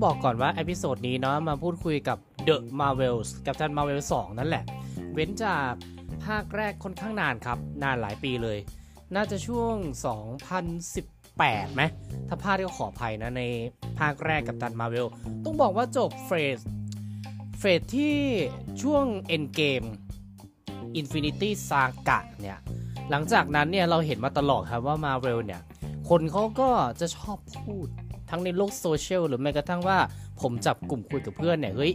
ต้องบอกก่อนว่า episode นี้เนาะมาพูดคุยกับ The Marvels กับจัน Marvel 2 นั่นแหละ เว้นจากภาคแรกค่อนข้างนานครับ นานหลายปีเลย น่าจะช่วง 2018ไหมถ้าพลาดก็ขออภัยนะในภาคแรกกับตัน Marvel ต้องบอกว่าจบ phase phase ที่ช่วง Endgame Infinity Saga เนี่ย หลังจากนั้นเนี่ยเราเห็นมาตลอดครับว่า Marvel เนี่ย คนเขาก็จะชอบพูด ทั้งในโลกโซเชียลหรือแม้กระทั่งว่าผมจับกลุ่มคุยกับเพื่อนเนี่ยเฮ้ย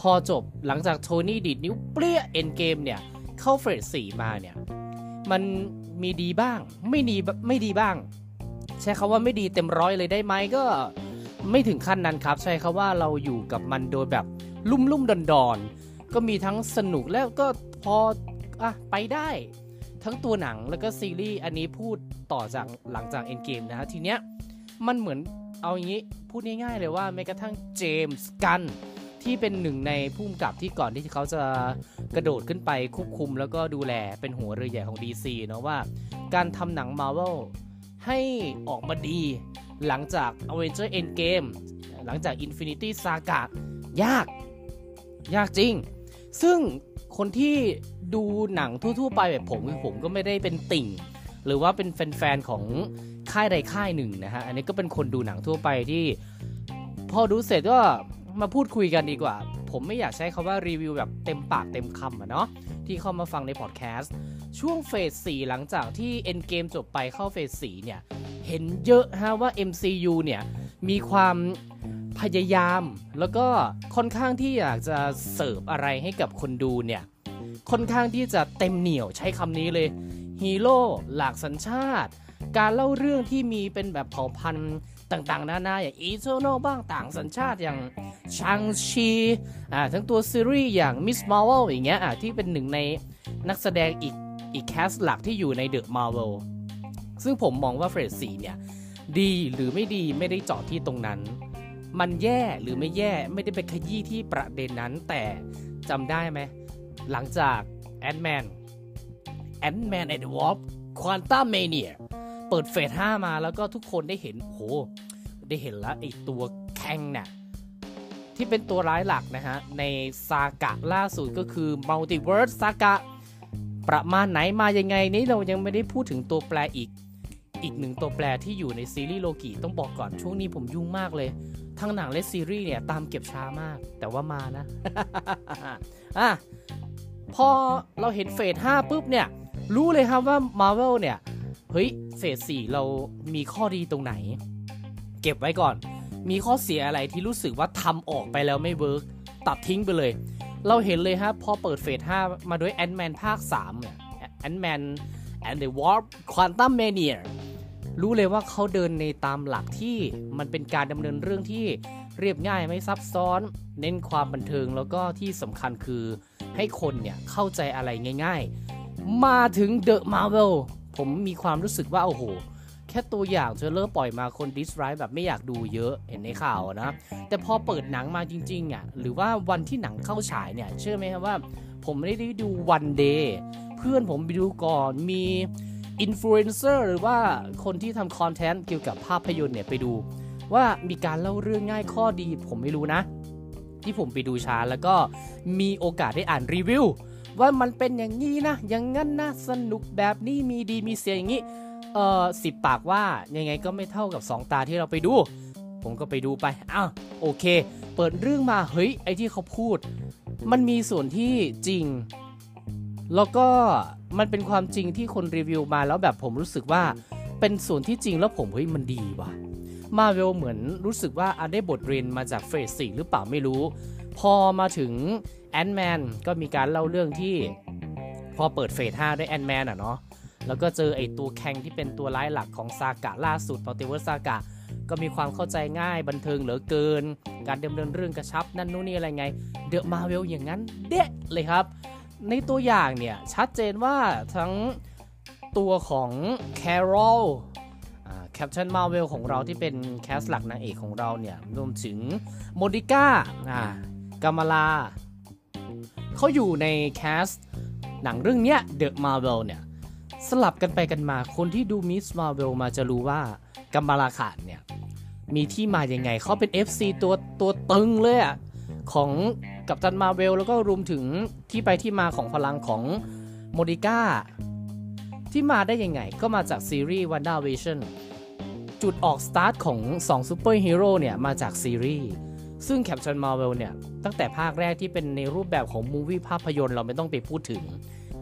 พอจบหลังจากโทนี่ดีดนิ้วเปรี้ยเอ็นเกมเนี่ย เข้าเฟสสี่มาเนี่ย มันมีดีบ้าง ไม่ดีไม่ดีบ้าง ใช้คาว่าไม่ดีเต็มร้อยเลยได้ไหมก็ไม่ถึงขั้นนั้นครับ ใช้คาว่าเราอยู่กับมันโดยแบบลุ่มลุ่มดอนดอนก็มีทั้งสนุกแล้วก็พออะไปได้ ทั้งตัวหนังแล้วก็ซีรีส์อันนี้พูดต่อจากหลังจากเอ็นเกมนะฮะทีเนี้ย มันเหมือนเอาอย่างนี้พูดง่ายๆเลยว่าแม้กระทั่งเจมส์กันที่เป็นหนึ่งในผู้กำกับที่ก่อนที่เขาจะกระโดดขึ้นไปควบคุมแล้วก็ดูแลเป็นหัวเรือใหญ่ของ DC เนาะว่า การทำหนัง Marvel ให้ออกมาดีหลังจาก Avenger Endgame หลังจาก Infinity Saga ยาก ยากจริง ซึ่งคนที่ดูหนังทั่ว ๆ ไปแบบผมคือผมก็ไม่ได้เป็นติ่ง หรือว่าเป็นแฟนๆของค่ายใดค่ายหนึ่งนะฮะ อันนี้ก็เป็นคนดูหนังทั่วไปที่ พอดูเสร็จก็มาพูดคุยกันดีกว่า ผมไม่อยากใช้คาว่ารีวิวแบบเต็มปากเต็มคำอะเนาะที่เข้ามาฟังในพอดแคสต์ช่วงเฟส 4 หลังจากที่ Endgame จบไปเข้าเฟส 4 เนี่ย เห็นเยอะฮะว่า MCU เนี่ย มีความพยายาม แล้วก็ค่อนข้างที่อยากจะเสิร์ฟอะไรให้กับคนดูเนี่ย ค่อนข้างที่จะเต็มเหนียวใช้คำนี้เลย ฮีโร่หลากสัญชาติ การเล่าเรื่องที่มีเป็นแบบเผ่าพันธุ์ต่างๆ นานาอย่าง Eternals บ้างต่างสัญชาติอย่าง Shang-Chi อ่าทั้งตัวซีรีส์อย่างมิสมา r v เวลอย่างเงี้ยอ่าที่เป็นหนึ่งในนักแสดงอีกอีก cast หลักที่อยู่ใน The Marvelsซึ่งผมมองว่า Phase 4เนี่ยดีหรือไม่ดีไม่ได้เจาะที่ตรงนั้น มันแย่หรือไม่แย่ไม่ได้ไปขยี้ที่ประเด็นนั้นแต่จำได้ไหมหลังจาก Ant-Man Ant-Man and the Wasp Quantumania เปิด Phase 5 มาแล้วก็ทุกคนได้เห็นโหได้เห็นแล้วไอตัว Kang น่ะที่เป็นตัวร้ายหลักนะฮะ ใน Saga ล่าสุดก็คือ Multiverse Sagaประมาณไหนมายังไงนี่เรายังไม่ได้พูดถึงตัวแปรอีก อีกหนึ่งตัวแปรที่อยู่ในซีรีส์โลกิต้องบอกก่อนช่วงนี้ผมยุ่งมากเลย ทั้งหนังและซีรีส์เนี่ยตามเก็บช้ามาก แต่ว่ามานะอะพอเราเห็นเฟส 5 ปุ๊บเนี่ย รู้เลยครับว่า Marvel เนี่ย เฮ้ยเฟส4เรามีข้อดีตรงไหน เก็บไว้ก่อน มีข้อเสียอะไรที่รู้สึกว่าทำออกไปแล้วไม่เวิร์กตัดทิ้งไปเลย เราเห็นเลยครับพอเปิด Phase 5 มาด้วย Ant-Man ภาค 3 เนี่ยแอนแมน and the warp quantum mania รู้เลยว่าเขาเดินในตามหลักที่มันเป็นการดำเนินเรื่องที่เรียบง่ายไม่ซับซ้อน เน้นความบันเทิงแล้วก็ที่สำคัญคือให้คนเนี่ยเข้าใจอะไรง่าย ๆ มาถึง The Marvel ผมมีความรู้สึกว่า โอ้โห แค่ตัวอย่าง trailer ปล่อยมาคน dislike แบบไม่อยากดูเยอะเห็นในข่าวนะ แต่พอเปิดหนังมาจริงๆอะหรือว่าวันที่หนังเข้าฉายเนี่ย เชื่อไหมครับว่า ผมไม่ได้ดูวัน day เพื่อนผมไปดูก่อนมีอินฟลูเอนเซอร์หรือว่าคนที่ทำ content เกี่ยวกับภาพยนตร์เนี่ยไปดู ว่ามีการเล่าเรื่องง่ายข้อดี ผมไม่รู้นะ ที่ผมไปดูช้าแล้วก็มีโอกาสได้อ่านรีวิว ว่ามันเป็นอย่างนี้นะ อย่างงั้นนะ สนุกแบบนี้มีดีมีเสียอย่างนี้ เออสิบปากว่ายังไงก็ไม่เท่ากับ 2 ตาที่เราไปดู ผมก็ไปดูไป อ้าวโอเค เปิดเรื่องมา เฮ้ย ไอที่เขาพูด มันมีส่วนที่จริง แล้วก็มันเป็นความจริงที่คนรีวิวมาแล้วแบบผมรู้สึกว่าเป็นส่วนที่จริงแล้วผมเฮ้ยมันดีว่ะมาเวลเหมือนรู้สึกว่าอะได้บทเรียนมาจากเฟสสี่หรือเปล่าไม่รู้ พอมาถึง แอนด์แมนก็มีการเล่าเรื่องที่พอเปิดเฟส5ด้วยแอนด์แมนอะเนาะแล้วก็เจอไอตัว Kang ที่เป็นตัวร้ายหลักของ Saga ล่าสุด Multiverse Saga ก็มีความเข้าใจง่ายบันเทิงเหลือเกิน การดำเนินเรื่องกระชับ นั่นนู่นนี่อะไรไง The Marvels อย่างนั้นเด็ดเลยครับ ในตัวอย่างเนี่ย ชัดเจนว่าทั้งตัวของ Carol Captain Marvel ของเราที่เป็น cast หลักนางเอกของเราเนี่ย รวมถึง Monica Kamala เขาอยู่ใน cast หนังเรื่องเนี้ย The Marvels เนี่ย สลับกันไปกันมาคนที่ดู Ms. Marvel มาจะรู้ว่า Kamala Khan เนี่ย มีที่มาอย่างไงเขาเป็น FC ตัวตัวตึงเลยอะของ Captain Marvel แล้วก็รวมถึงที่ไปที่มาของพลังของโมดิก้าที่มาได้ยังไง ก็มาจากซีรีส์ WandaVision จุดออกสตาร์ทของ2ซูเปอร์ฮีโร่เนี่ย มาจากซีรีส์ ซึ่ง Captain Marvel เนี่ย ตั้งแต่ภาคแรกที่เป็นในรูปแบบของ movie ภาพยนตร์เราไม่ต้องไปพูดถึง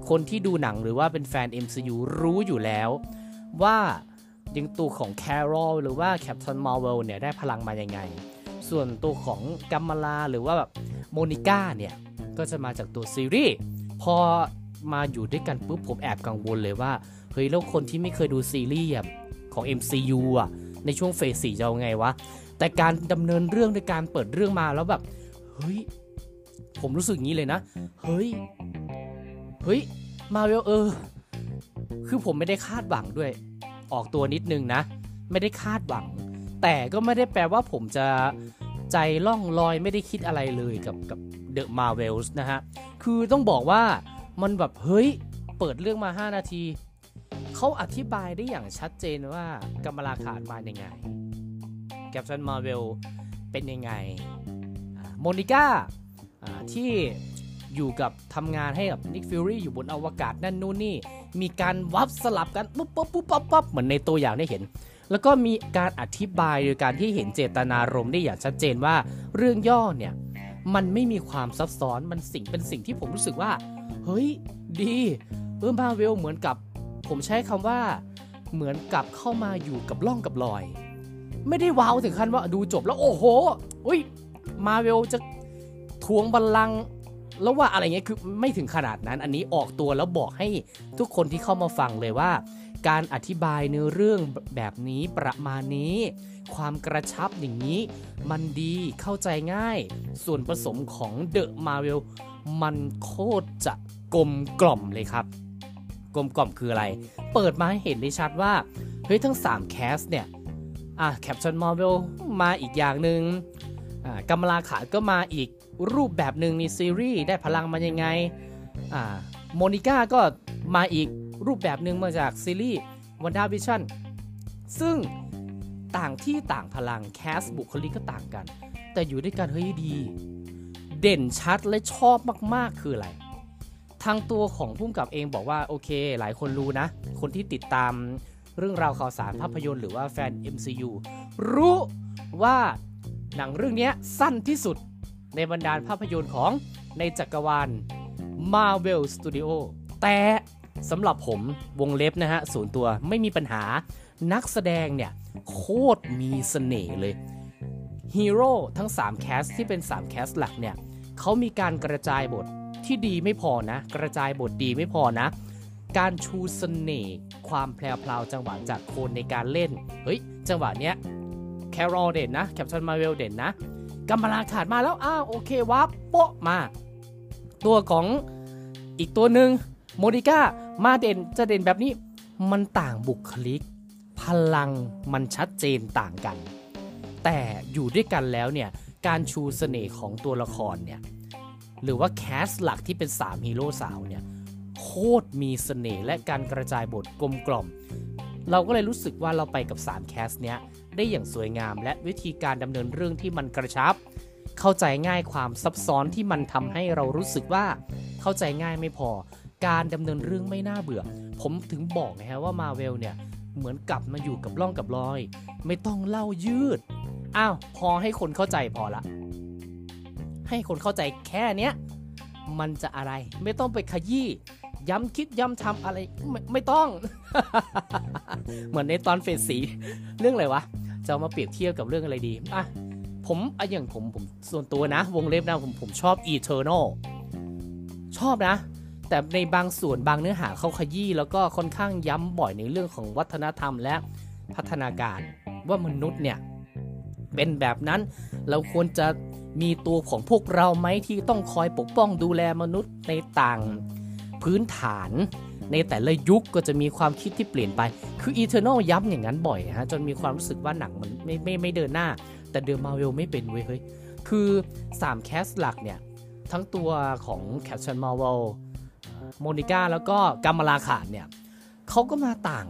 คนที่ดูหนังหรือว่าเป็นแฟน MCU รู้อยู่แล้ว ว่ายังตัวของ Carol หรือว่า Captain Marvel เนี่ย ได้พลังมายังไง ส่วนตัวของ Kamala หรือว่าแบบโมนิก้าเนี่ย ก็จะมาจากตัวซีรีส์พอมาอยู่ด้วยกันปุ๊บผมแอบกังวลเลยว่าเฮ้ยแล้วคนที่ไม่เคยดูซีรีส์ของ MCU อะในช่วงเฟสสี่จะเอาไงวะ แต่การดำเนินเรื่องในการเปิดเรื่องมาแล้วแบบเฮ้ยผมรู้สึกงี้เลยนะ เฮ้ย เฮ้ย มาเวลเออ คือผมไม่ได้คาดหวังด้วย ออกตัวนิดนึงนะ ไม่ได้คาดหวัง แต่ก็ไม่ได้แปลว่าผมจะใจล่องลอยไม่ได้คิดอะไรเลยกับกับเดอะมาเวลส์นะฮะ คือต้องบอกว่ามันแบบ เฮ้ย เปิดเรื่องมา 5 นาที เขาอธิบายได้อย่างชัดเจนว่า Kamala Khan มาอย่างไง Captain Marvel เป็นยังไงโมนิก้าที่อยู่กับทำงานให้กับ Nick Fury อยู่บนอวกาศนั่นนู่นนี่ มีการวับสลับกันปุ๊บปุ๊บปุ๊บปุ๊บปุ๊บเหมือนในตัวอย่างได้เห็น แล้วก็มีการอธิบายโดยการที่เห็นเจตนารมณ์ได้อย่างชัดเจนว่าเรื่องย่อเนี่ย มันไม่มีความซับซ้อนมันสิ่งเป็นสิ่งที่ผมรู้สึกว่า เฮ้ย ดีเออมาเวลเหมือนกับ ผมใช้คำว่า เหมือนกับเข้ามาอยู่กับล่องกับลอย ไม่ได้ว้าวถึงขั้นว่าดูจบแล้วโอ้โหอุ้ยมาเวลจะทวงบัลลังก์แล้วว่าอะไรเงี้ยคือไม่ถึงขนาดนั้น อันนี้ออกตัวแล้วบอกให้ทุกคนที่เข้ามาฟังเลยว่า การอธิบายเนื้อเรื่องแบบนี้ประมาณนี้ ความกระชับอย่างนี้ มันดีเข้าใจง่าย ส่วนผสมของ The Marvels มันโคตรจะกลมกล่อมเลยครับ กลมกล่อมคืออะไร เปิดมาให้เห็นได้ชัดว่าเฮ้ยทั้ง 3 cast เนี่ย อะ Captain Marvel มาอีกอย่างหนึ่งอ่า Kamala Khan ก็มาอีกรูปแบบหนึ่งในซีรีส์ได้พลังมายังไงอ่าโมนิก้าก็มาอีกรูปแบบหนึ่งมาจากซีรีส์วันด้าวิชั่นซึ่งต่างที่ต่างพลังแคสบุคลิกก็ต่างกัน แต่อยู่ด้วยกันเฮ้ยดี เด่นชัดและชอบมากๆคืออะไร ทางตัวของพุ่มกับเองบอกว่าโอเค หลายคนรู้นะ คนที่ติดตาม เรื่องราวข่าวสารภาพยนตร์หรือว่าแฟน MCU รู้ว่าหนังเรื่องนี้สั้นที่สุดในบรรดาภาพยนตร์ของในจักรวาล Marvel Studio แต่สำหรับผมวงเล็บนะฮะส่วนตัวไม่มีปัญหานักแสดงเนี่ย โคตรมีเสน่ห์เลยฮีโร่ทั้ง 3 cast ที่เป็น 3 cast หลักเนี่ยเขามีการกระจายบทที่ดีไม่พอนะ กระจายบทดีไม่พอนะ การชูเสน่ห์ความแพรวจังหวะจะโคนในการเล่น เฮ้ย จังหวะเนี้ย Carol เด่นนะ Captain Marvel เด่นนะKamala Khan มาแล้ว อ้าวโอเควับโปะมา ตัวของอีกตัวหนึ่งโมดิก้ามาเด่นจะเด่นแบบนี้มันต่างบุคลิก พลังมันชัดเจนต่างกัน แต่อยู่ด้วยกันแล้วเนี่ย การชูเสน่ห์ของตัวละครเนี่ย หรือว่า cast หลักที่เป็น 3 ฮีโร่สาวเนี่ย โคตรมีเสน่ห์และการกระจายบทกลมกล่อม เราก็เลยรู้สึกว่าเราไปกับ 3 cast เนี้ยได้อย่างสวยงามและวิธีการดำเนินเรื่องที่มันกระชับ เข้าใจง่ายความซับซ้อนที่มันทำให้เรารู้สึกว่าเข้าใจง่ายไม่พอ การดำเนินเรื่องไม่น่าเบื่อ ผมถึงบอกนะฮะว่ามาเวลเนี่ยเหมือนกลับมาอยู่กับล่องกับรอย ไม่ต้องเล่ายืด อ้าวพอให้คนเข้าใจพอละ ให้คนเข้าใจแค่เนี้ยมันจะอะไรไม่ต้องไปขยี้ ย้ำคิดย้ำทำอะไรไม่ไม่ต้อง เหมือนในตอนเฟสสีเรื่องอะไรวะ จะามาเปรียบเทียบกับเรื่องอะไรดีอะผมอะอย่างผมผมส่วนตัวนะ วงเล็บนะผมผมชอบ Eternal ชอบนะ แต่ในบางส่วนบางเนื้อหาเขาขยี้แล้วก็ค่อนข้างย้ำบ่อยในเรื่องของวัฒนธรรมและพัฒนาการว่ามนุษย์เนี่ย เป็นแบบนั้นเราควรจะมีตัวของพวกเราไหมที่ต้องคอยปกป้องดูแลมนุษย์ในต่าง พื้นฐาน ในแต่ละยุคก็จะมีความคิดที่เปลี่ยนไป คือ Eternal ย้ำอย่างนั้นบ่อยฮะจนมีความรู้สึกว่าหนังมันไม่ไม่ไม่เดินหน้า แต่ The Marvels ไม่เป็นเว้ยเฮ้ยคือ3 cast หลักเนี่ย ทั้งตัวของ Captain Marvel Monica แล้วก็ Kamala Khan เนี่ยเขาก็มาต่าง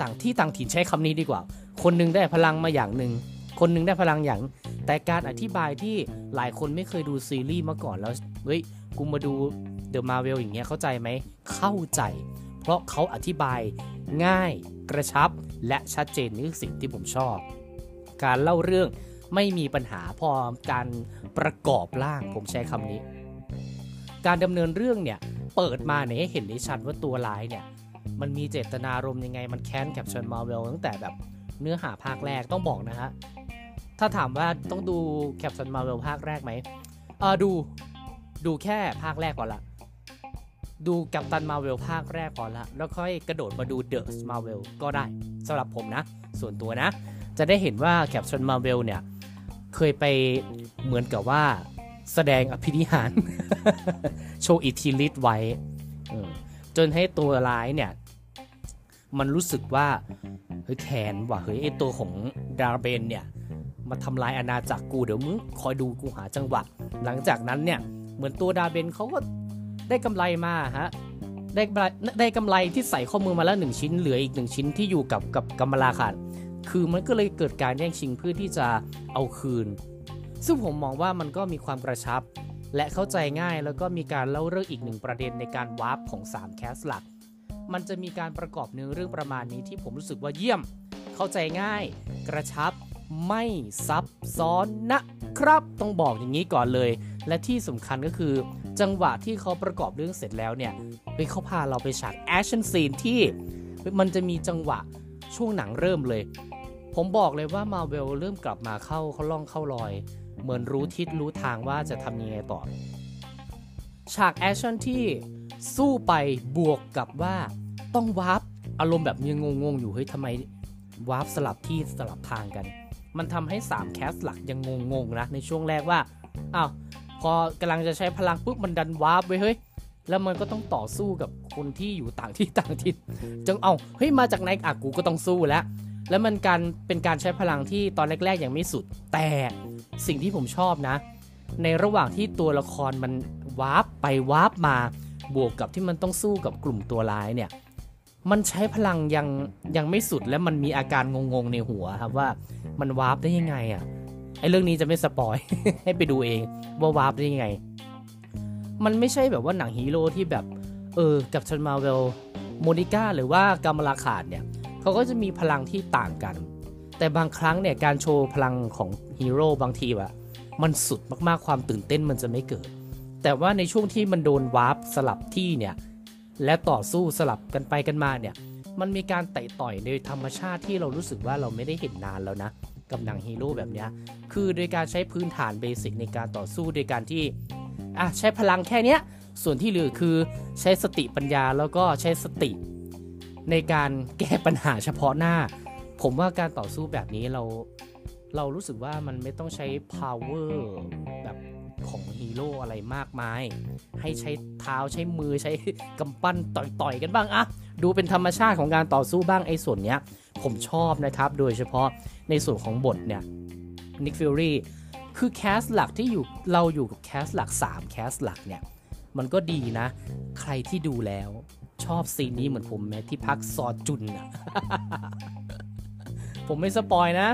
ต่างที่ต่างถิ่นใช้คำนี้ดีกว่า คนหนึ่งได้พลังมาอย่างหนึ่งคนหนึ่งได้พลังอย่าง แต่การอธิบายที่หลายคนไม่เคยดูซีรีส์มาก่อนแล้วเฮ้ยกูมาดู The Marvels อย่างเงี้ยเข้าใจไหม เข้าใจ เพราะเขาอธิบายง่ายกระชับและชัดเจนนี่คือสิ่งที่ผมชอบ การเล่าเรื่องไม่มีปัญหาพอการประกอบร่างผมใช้คำนี้ การดำเนินเรื่องเนี่ยเปิดมาเนี่ยให้เห็นได้ชัดว่าตัวร้ายเนี่ยมันมีเจตนารมณ์ยังไง มันแค้น Captain Marvel ตั้งแต่แบบเนื้อหาภาคแรกต้องบอกนะฮะ ถ้าถามว่าต้องดู Captain Marvel ภาคแรกไหมเออดูดูแค่ภาคแรกก่อนละ ดู Captain Marvel ภาคแรกก่อนละแล้วค่อยกระโดดมาดู The Marvels ก็ได้สำหรับผมนะ ส่วนตัวนะ จะได้เห็นว่า Captain Marvel เนี่ย เคยไปเหมือนกับว่าแสดงอภินิหาร โชว์อิทธิฤทธิ์ไว้ จนให้ตัวร้ายเนี่ย มันรู้สึกว่า เฮ้ยแขนว่ะเฮ้ยไอตัวของดาร์เบนเนี่ย มาทำลายอาณาจักรกูเดี๋ยวมึงคอยดูกูหาจังหวะ หลังจากนั้นเนี่ย เหมือนตัวดาเบนเขาก็ ได้กำไรมาฮะได้ไรได้กำไรที่ใส่ข้อมือมาแล้วหนึ่งชิ้นเหลืออีกหนึ่งชิ้นที่อยู่กับกับกัมมาลาขาดคือมันก็เลยเกิดการแย่งชิงเพื่อที่จะเอาคืน ซึ่งผมมองว่ามันก็มีความกระชับ และเข้าใจง่ายแล้วก็มีการเล่าเรื่องอีกหนึ่งประเด็นในการวาร์ปของ 3 cast หลัก มันจะมีการประกอบเนื้อเรื่องประมาณนี้ที่ผมรู้สึกว่าเยี่ยม เข้าใจง่าย กระชับไม่ซับซ้อนนะครับ ต้องบอกอย่างนี้ก่อนเลย และที่สำคัญก็คือ จังหวะที่เขาประกอบเรื่องเสร็จแล้วเนี่ยเฮ้ยเขาพาเราไปฉาก action scene ที่มันจะมีจังหวะช่วงหนังเริ่มเลย ผมบอกเลยว่ามาเวลเริ่มกลับมาเข้าเข้าร่องเข้ารอย เหมือนรู้ทิศรู้ทางว่าจะทำยังไงต่อ ฉากแอคชั่นที่สู้ไปบวกกับว่าต้องวาร์ปอารมณ์แบบยังงงๆอยู่เฮ้ยทำไมวาร์ปสลับที่สลับทางกัน มันทำให้ 3 cast หลักยังงงๆนะในช่วงแรกว่าอ้าว พอกำลังจะใช้พลังปุ๊บมันดันวาร์ปไปเฮ้ยแล้วมันก็ต้องต่อสู้กับคนที่อยู่ต่างที่ต่างทิศจังเอาเฮ้ยมาจากไหนอะกูก็ต้องสู้แล้ว แล้วมันการเป็นการใช้พลังที่ตอนแรกๆยังไม่สุด แต่สิ่งที่ผมชอบนะ ในระหว่างที่ตัวละครมันวาร์ปไปวาร์ปมาบวกกับที่มันต้องสู้กับกลุ่มตัวร้ายเนี่ย มันใช้พลังยังยังไม่สุดและมันมีอาการงงๆในหัวครับว่ามันวาร์ปได้ยังไงอะ่ะ ไอ้เรื่องนี้จะไม่ spoil ให้ไปดูเองว่าวาร์ปได้ยังไง มันไม่ใช่แบบว่าหนังฮีโร่ที่แบบเออ Captain Marvelโมนิก้าหรือว่า Kamala Khan เนี่ยเขาก็จะมีพลังที่ต่างกัน แต่บางครั้งเนี่ยการโชว์พลังของฮีโร่บางทีอะมันสุดมากๆความตื่นเต้นมันจะไม่เกิด แต่ว่าในช่วงที่มันโดนวาร์ปสลับที่เนี่ยและต่อสู้สลับกันไปกันมาเนี่ยมันมีการไต่ต่อยในธรรมชาติที่เรารู้สึกว่าเราไม่ได้เห็นนานแล้วนะ กับหนังฮีโร่แบบนี้คือโดยการใช้พื้นฐาน basic ในการต่อสู้โดยการที่อะใช้พลังแค่เนี้ยส่วนที่เหลือคือใช้สติปัญญาแล้วก็ใช้สติ ในการแก้ปัญหาเฉพาะหน้า ผมว่าการต่อสู้แบบนี้เราเรารู้สึกว่ามันไม่ต้องใช้ power แบบของฮีโร่อะไรมากมาย ให้ใช้เท้าใช้มือใช้กำปั้นต่อยๆกันบ้างอะดูเป็นธรรมชาติของการต่อสู้บ้างไอ้ส่วนเนี้ย ผมชอบนะครับ โดยเฉพาะ ในส่วนของบทเนี่ยNick Fury คือ cast หลักที่อยู่เราอยู่กับ cast หลัก 3 cast หลักเนี่ย มันก็ดีนะ ใครที่ดูแล้วชอบ scene นี้เหมือนผมแม้ที่พักซอจุนอะผมไม่ spoil นะ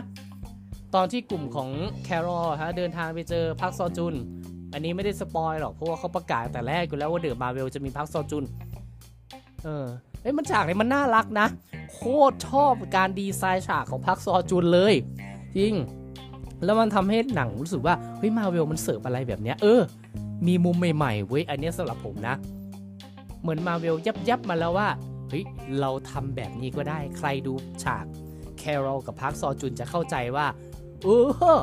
ตอนที่กลุ่มของ Carol ฮะเดินทางไปเจอพักซอจุน อันนี้ไม่ได้ spoil หรอกเพราะว่าเขาประกาศแต่แรกอยู่แล้วว่า The Marvels จะมีพักซอจุน เออ เอ้ยมันฉากนี้มันน่ารักนะ โคตรชอบการดีไซน์ฉากของพักซอจุนเลย จริง แล้วมันทำให้หนังรู้สึกว่าเฮ้ยมาเวลมันเสิร์ฟอะไรแบบเนี้ยเออ มีมุมใหม่ๆเว้ยอันนี้สำหรับผมนะ เหมือนมาเวลยับยับๆมาแล้วว่าเฮ้ยเราทำแบบนี้ก็ได้ใครดูฉากแครอลกับพักซอจุนจะเข้าใจว่าเออ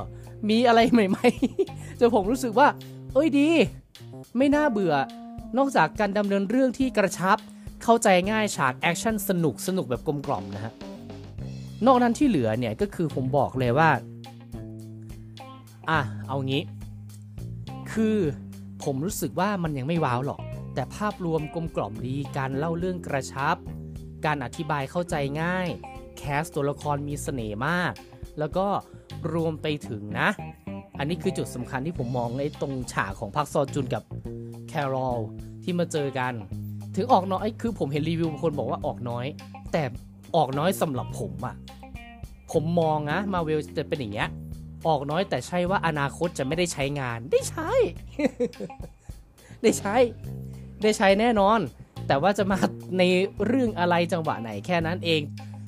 มีอะไรใหม่ๆจนผมรู้สึกว่า เอ้ยดี ไม่น่าเบื่อนอกจากการดำเนินเรื่องที่กระชับ เข้าใจง่ายฉากแอคชั่นสนุกสนุกแบบกลมกล่อมนะฮะ นอกนั้นที่เหลือเนี่ยก็คือผมบอกเลยว่า อะ เอางี้ คือผมรู้สึกว่ามันยังไม่ว้าวหรอก แต่ภาพรวมกลมกล่อมดีการเล่าเรื่องกระชับ การอธิบายเข้าใจง่าย cast ตัวละครมีเสน่ห์มาก แล้วก็รวมไปถึงนะ อันนี้คือจุดสำคัญที่ผมมองในตรงฉากของพักซอจุนกับแคโรลที่มาเจอกัน ถึงออกน้อยคือผมเห็นรีวิวบางคนบอกว่าออกน้อย แต่ออกน้อยสำหรับผมอะผมมองนะมาเวลจะเป็นอย่างเงี้ยออกน้อยแต่ใช่ว่าอนาคตจะไม่ได้ใช้งานได้ใช้ ได้ใช้ ได้ใช้แน่นอน แต่ว่าจะมาในเรื่องอะไรจังหวะไหนแค่นั้นเอง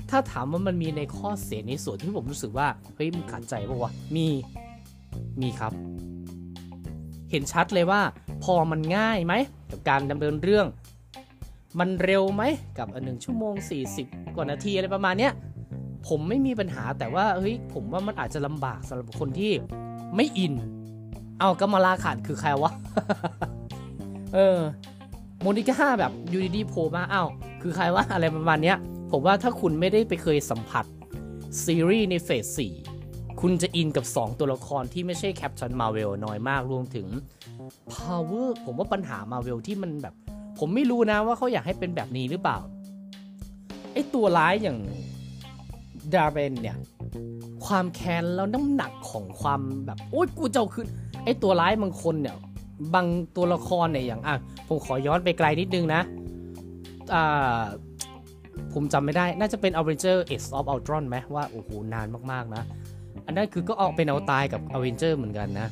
ถ้าถามว่ามันมีในข้อเสียในส่วนที่ผมรู้สึกว่าเฮ้ยมันขัดใจปะวะมีมีครับ เห็นชัดเลยว่าพอมันง่ายไหมกับการดำเนินเรื่อง มันเร็วไหมกับอันหนึ่งชั่วโมง 40 กว่านาทีอะไรประมาณเนี้ยผมไม่มีปัญหาแต่ว่าเฮ้ยผมว่ามันอาจจะลำบากสำหรับคนที่ไม่อิน เอากำมาลาขาดคือใครวะ เออโมนิก้าแบบยูดีๆโผล่มาอ้าวคือใครวะอะไรประมาณเนี้ย ผมว่าถ้าคุณไม่ได้ไปเคยสัมผัสซีรีส์ใน phase 4คุณจะอินกับ 2 ตัวละครที่ไม่ใช่ Captain Marvel น้อยมากรวมถึง power ผมว่าปัญหามาเวลที่มันแบบ ผมไม่รู้นะว่าเขาอยากให้เป็นแบบนี้หรือเปล่าไอตัวร้ายอย่าง Dar-Benn เนี่ย ความแค้นแล้วน้ำหนักของความแบบโอ๊ยกูเจ้าขึ้นไอตัวร้ายบางคนเนี่ยบางตัวละครเนี่ยอย่างอะผมขอย้อนไปไกลนิดนึงนะอ่าผมจำไม่ได้น่าจะเป็น Avenger Age of Ultron ไหมว่า โอ้โห นานมาก ๆ นะ อันนั้นคือก็ออกเป็นเอาตายกับ Avenger เหมือนกันนะ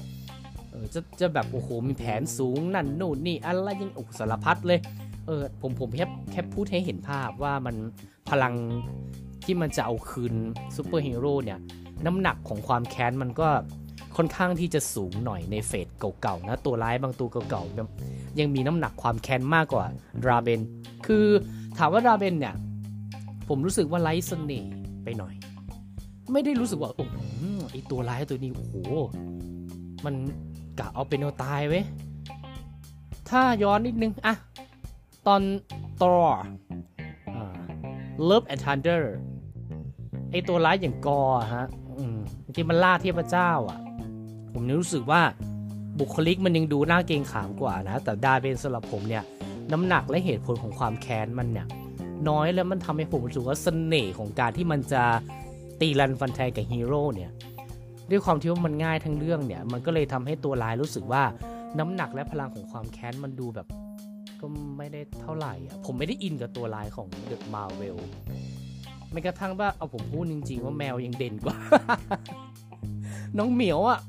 ออจะจะแบบโอ้โหมีแผนสูงนั่นนู่นนี่อะไรยังอ้โหสารพัดเลยเออผมผมแค่แค่พูดให้เห็นภาพว่ามันพลังที่มันจะเอาคืนซูเปอร์ฮีโร่เนี่ยน้ำหนักของความแค้นมันก็ค่อนข้างที่จะสูงหน่อยในเฟสเก่าๆนะตัวร้ายบางตัวเก่าๆยังมีน้ำหนักความแค้นมากกว่าดราเบน คือถามว่าดราเบนเนี่ย ผมรู้สึกว่าไร้เสน่ห์ไปหน่อย ไม่ได้รู้สึกว่าโอ้โหไอตัวร้ายตัวนี้โอ้โหมัน กะเอาเป็นเอาตายเว้ย ถ้าย้อนนิดนึงอะตอนตอ Love and Thunder ไอตัวร้ายอย่างกอฮะอที่มันล่าเทพเจ้าอะ ผมนี่รู้สึกว่าบุคลิกมันยังดูน่าเกรงขามกว่านะ แต่ดาเบนสำหรับผมเนี่ย น้ำหนักและเหตุผลของความแค้นมันเนี่ย น้อยแล้วมันทำให้ผมรู้สึกว่าเสน่ห์ของการที่มันจะตีรันฟันแทงกับฮีโร่เนี่ย ด้วยความที่ว่ามันง่ายทั้งเรื่องเนี่ย มันก็เลยทำให้ตัวร้ายรู้สึกว่าน้ำหนักและพลังของความแค้นมันดูแบบ ก็ไม่ได้เท่าไหร่อะผมไม่ได้อินกับตัวลายของเดอะมาเวลไม่กระทั่งว่าเอาผมพูดจริง ๆ ว่าแมวยังเด่นกว่า น้องเหมียวอะ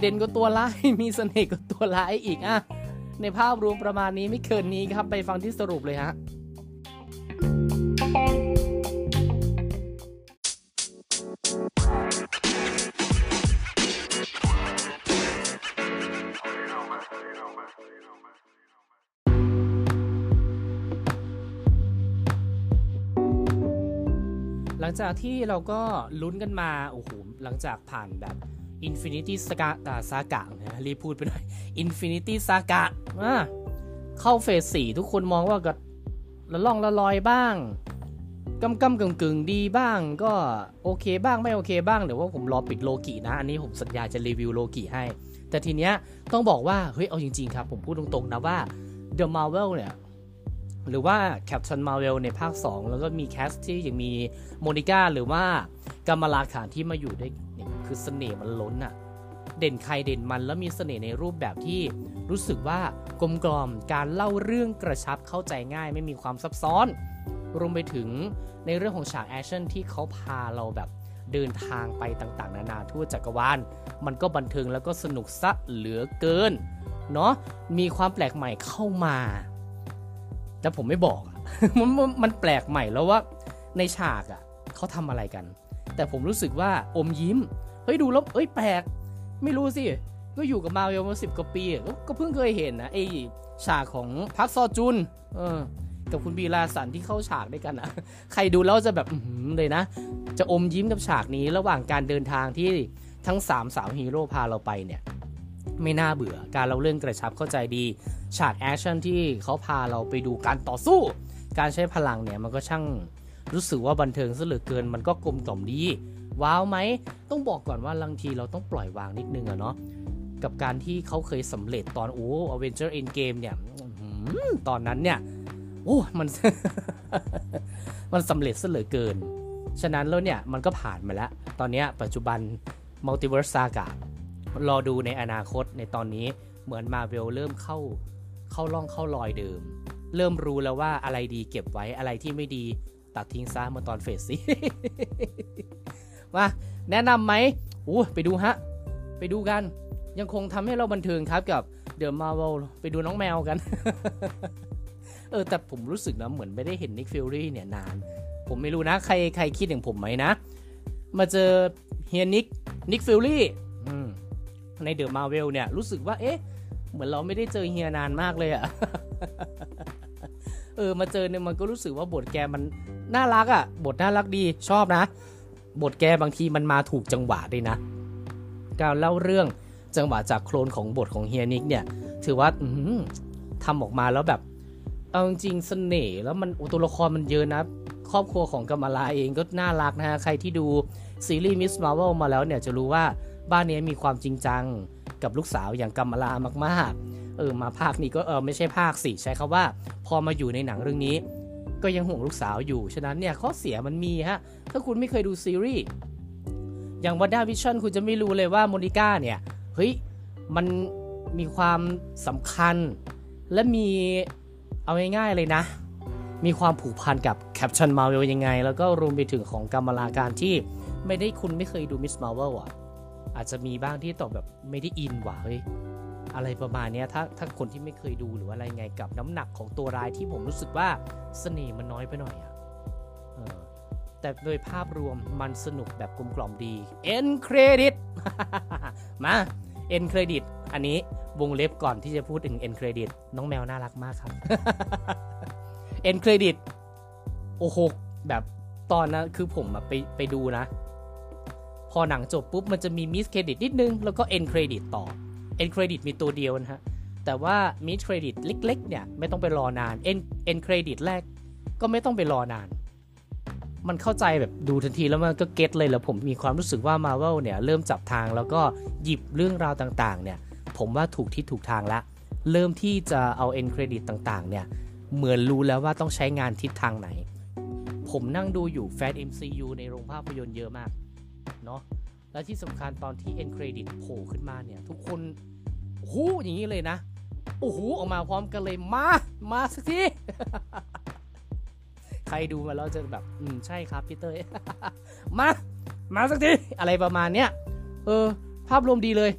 เด่นกว่าตัวร้ายมีเสน่ห์กว่าตัวร้ายอีกอะในภาพรวมประมาณนี้ไม่เกินนี้ครับ ไปฟังที่สรุปเลยฮะ ลังจากที่เราก็ลุ้นกันมา โอ้โห หลังจากผ่านแบบ Infinity Saga อ่า Saga นะรีพูดไปหน่อย Infinity Saga อ่าเข้าเฟสสี่ทุกคนมองว่าก็ละล่องละลอยบ้างกำกำกึ่งกึ่งดีบ้าง ก็โอเคบ้างไม่โอเคบ้างเดี๋ยวว่าผมรอปิดโลกินะ อันนี้ผมสัญญาจะรีวิวโลกิให้ แต่ทีเนี้ยต้องบอกว่า เฮ้ย เอาจริง ๆ ครับ ผมพูดตรง ๆ นะว่า The Marvel เนี่ย หรือว่า Captain Marvel ในภาค 2 แล้วก็มี cast ที่ยังมีโมนิก้าหรือว่า Kamala Khan ที่มาอยู่ด้วยเนี่ยคือเสน่ห์มันล้นอะเด่นใครเด่นมันแล้วมีเสน่ห์ในรูปแบบที่รู้สึกว่ากลมกล่อมการเล่าเรื่องกระชับเข้าใจง่ายไม่มีความซับซ้อน รวมไปถึงในเรื่องของฉากแอคชั่นที่เขาพาเราแบบเดินทางไปต่างๆ นานาทั่วจักรวาล มันก็บันเทิงแล้วก็สนุกซะเหลือเกิน เนาะมีความแปลกใหม่เข้ามา แต่ผมไม่บอกมันมันมันแปลกใหม่แล้วว่าในฉากอะเขาทำอะไรกัน แต่ผมรู้สึกว่าอมยิ้ม เฮ้ยดูแล้วเอ้ยแปลก ไม่รู้สิ ก็อยู่กับมาเวลมาสิบกว่าปี ก็เพิ่งเคยเห็นนะไอฉากของพักซอจุน เออ กับคุณบีลาสันที่เข้าฉากด้วยกันอะใครดูแล้วจะแบบเลยนะ จะอมยิ้มกับฉากนี้ระหว่างการเดินทางที่ทั้งสามสาวฮีโร่พาเราไปเนี่ย ไม่น่าเบื่อการเล่าเรื่องกระชับเข้าใจดี ฉากแอคชั่นที่เขาพาเราไปดูการต่อสู้ การใช้พลังเนี่ยมันก็ช่างรู้สึกว่าบันเทิงซะเหลือเกิน มันก็กลมกล่อมดี ว้าวไหม ต้องบอกก่อนว่าบางทีเราต้องปล่อยวางนิดนึงอะเนาะกับการที่เขาเคยสำเร็จตอนโอ้ Avenger Endgame เนี่ยตอนนั้นเนี่ยโอ้มัน มันสำเร็จซะเหลือเกิน ฉะนั้นแล้วเนี่ยมันก็ผ่านมาแล้ว ตอนนี้ปัจจุบัน Multiverse Saga ร รอดูในอนาคตในตอนนี้เหมือนมาเวลเริ่มเข้าเข้าล่องเข้ารอยเดิม เริ่มรู้แล้วว่าอะไรดีเก็บไว้อะไรที่ไม่ดีตัดทิ้งซะเมื่อตอนเฟสซี่มาแนะนำไหมอู้ไปดูฮะ ไปดูกัน ยังคงทำให้เราบันเทิงครับกับเดอะมาร์วลไปดูน้องแมวกัน เออแต่ผมรู้สึกนะเหมือนไม่ได้เห็น Nick Fury เนี่ยนาน ผมไม่รู้นะ ใครใครคิดอย่างผมไหมนะ มาเจอเฮีย Nick Nick Fury อืม ใน The Marvels เนี่ยรู้สึกว่าเอ๊ะ เหมือนเราไม่ได้เจอเฮียนานมากเลยอะเออมาเจอเนี่ยมันก็รู้สึกว่าบทแกมันน่ารักอะ่ะ บทน่ารักดีชอบนะ บทแกบางทีมันมาถูกจังหวะด้วยนะ การเล่าเรื่องจังหวะจากโคลนของบทของเฮีย Nick เนี่ย ถือว่าทำออกมาแล้วแบบเอาจริงเสน่ห์แล้วมันตัวละครมันเยอะนะ ครอบครัวของกัมมาลาเองก็น่ารักนะฮะใครที่ดูซีรีส์ Ms. Marvel มาแล้วเนี่ยจะรู้ว่า บ้านนี้มีความจริงจังกับลูกสาวอย่างกัมมลามากๆ เออมาภาคนี้ก็เออไม่ใช่ภาคสี่ใช้คำว่า พอมาอยู่ในหนังเรื่องนี้ ก็ยังห่วงลูกสาวอยู่ ฉะนั้นเนี่ยข้อเสียมันมีฮะ ถ้าคุณไม่เคยดูซีรีส์อย่าง WandaVision คุณจะไม่รู้เลยว่าโมนิก้าเนี่ย เฮ้ย มันมีความสำคัญ และมีเอาง่ายๆเลยนะ มีความผูกพันกับ Captain Marvel ยังไง แล้วก็รวมไปถึงของกัมมลาการที่ไม่ได้คุณไม่เคยดู Ms. Marvel อะ อาจจะมีบ้างที่ตอบแบบไม่ได้อินว่ะเฮ้ยอะไรประมาณนี้ถ้าถ้าคนที่ไม่เคยดูหรืออะไรไงกับน้ำหนักของตัวร้ายที่ผมรู้สึกว่าเสน่ห์มันน้อยไปหน่อยอะ่ะแต่โดยภาพรวมมันสนุกแบบกลมกล่อมดีend credit มา end credit อันนี้วงเล็บก่อนที่จะพูดถึง end credit น้องแมวน่ารักมากครับ end credit โอ้โหแบบตอนนั้นคือผมไปไปดูนะ พอหนังจบปุ๊บมันจะมี mid credit นิดนึง แล้วก็ end credit ต่อ end credit มีตัวเดียวนะฮะ แต่ว่า mid credit เล็กๆ เนี่ยไม่ต้องไปรอนาน end end credit แรกก็ไม่ต้องไปรอนาน มันเข้าใจแบบดูทันทีแล้วมันก็ get เลยแล้วผมมีความรู้สึกว่ามาเวลเนี่ยเริ่มจับทางแล้วก็หยิบเรื่องราวต่างๆ เนี่ย ผมว่าถูกที่ถูกทางละ เริ่มที่จะเอา end credit ต่างๆ เนี่ยเหมือนรู้แล้วว่าต้องใช้งานทิศทางไหน ผมนั่งดูอยู่แฟน MCU ในโรงภาพยนตร์เยอะมาก เนาะและที่สำคัญตอนที่ end credit โผล่ขึ้นมาเนี่ย ทุกคนโอ้โหอย่างนี้เลยนะ โอ้โหออกมาพร้อมกันเลยมา มาสักที ใครดูมาแล้วจะแบบ อืม ใช่ครับพี่เตยมา มาสักที อะไรประมาณเนี้ย เออ ภาพรวมดีเลย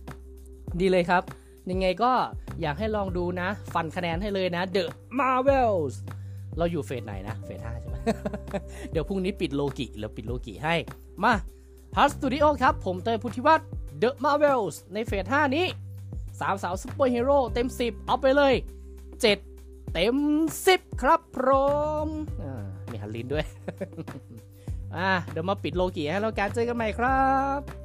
ดีเลยครับ ยังไงก็อยากให้ลองดูนะ ฟันคะแนนให้เลยนะ The Marvels เราอยู่ phase ไหนนะ phase ห้าใช่ไหมเดี๋ยวพรุ่งนี้ปิดโลกิแล้วปิดโลกิให้ มา พัสตูดิโอครับ ผมเตยพุทธิวัฒน์ The Marvels ใน phase 5 นี้ สามสาวซุปเปอร์ฮีโร่เต็ม 10 เอาไปเลย 7 เต็ม 10 ครับพร้อมมีฮันลินด้วยอ่าเดี๋ยวมาปิดโลกีให้เราการเจอกันใหม่ครับ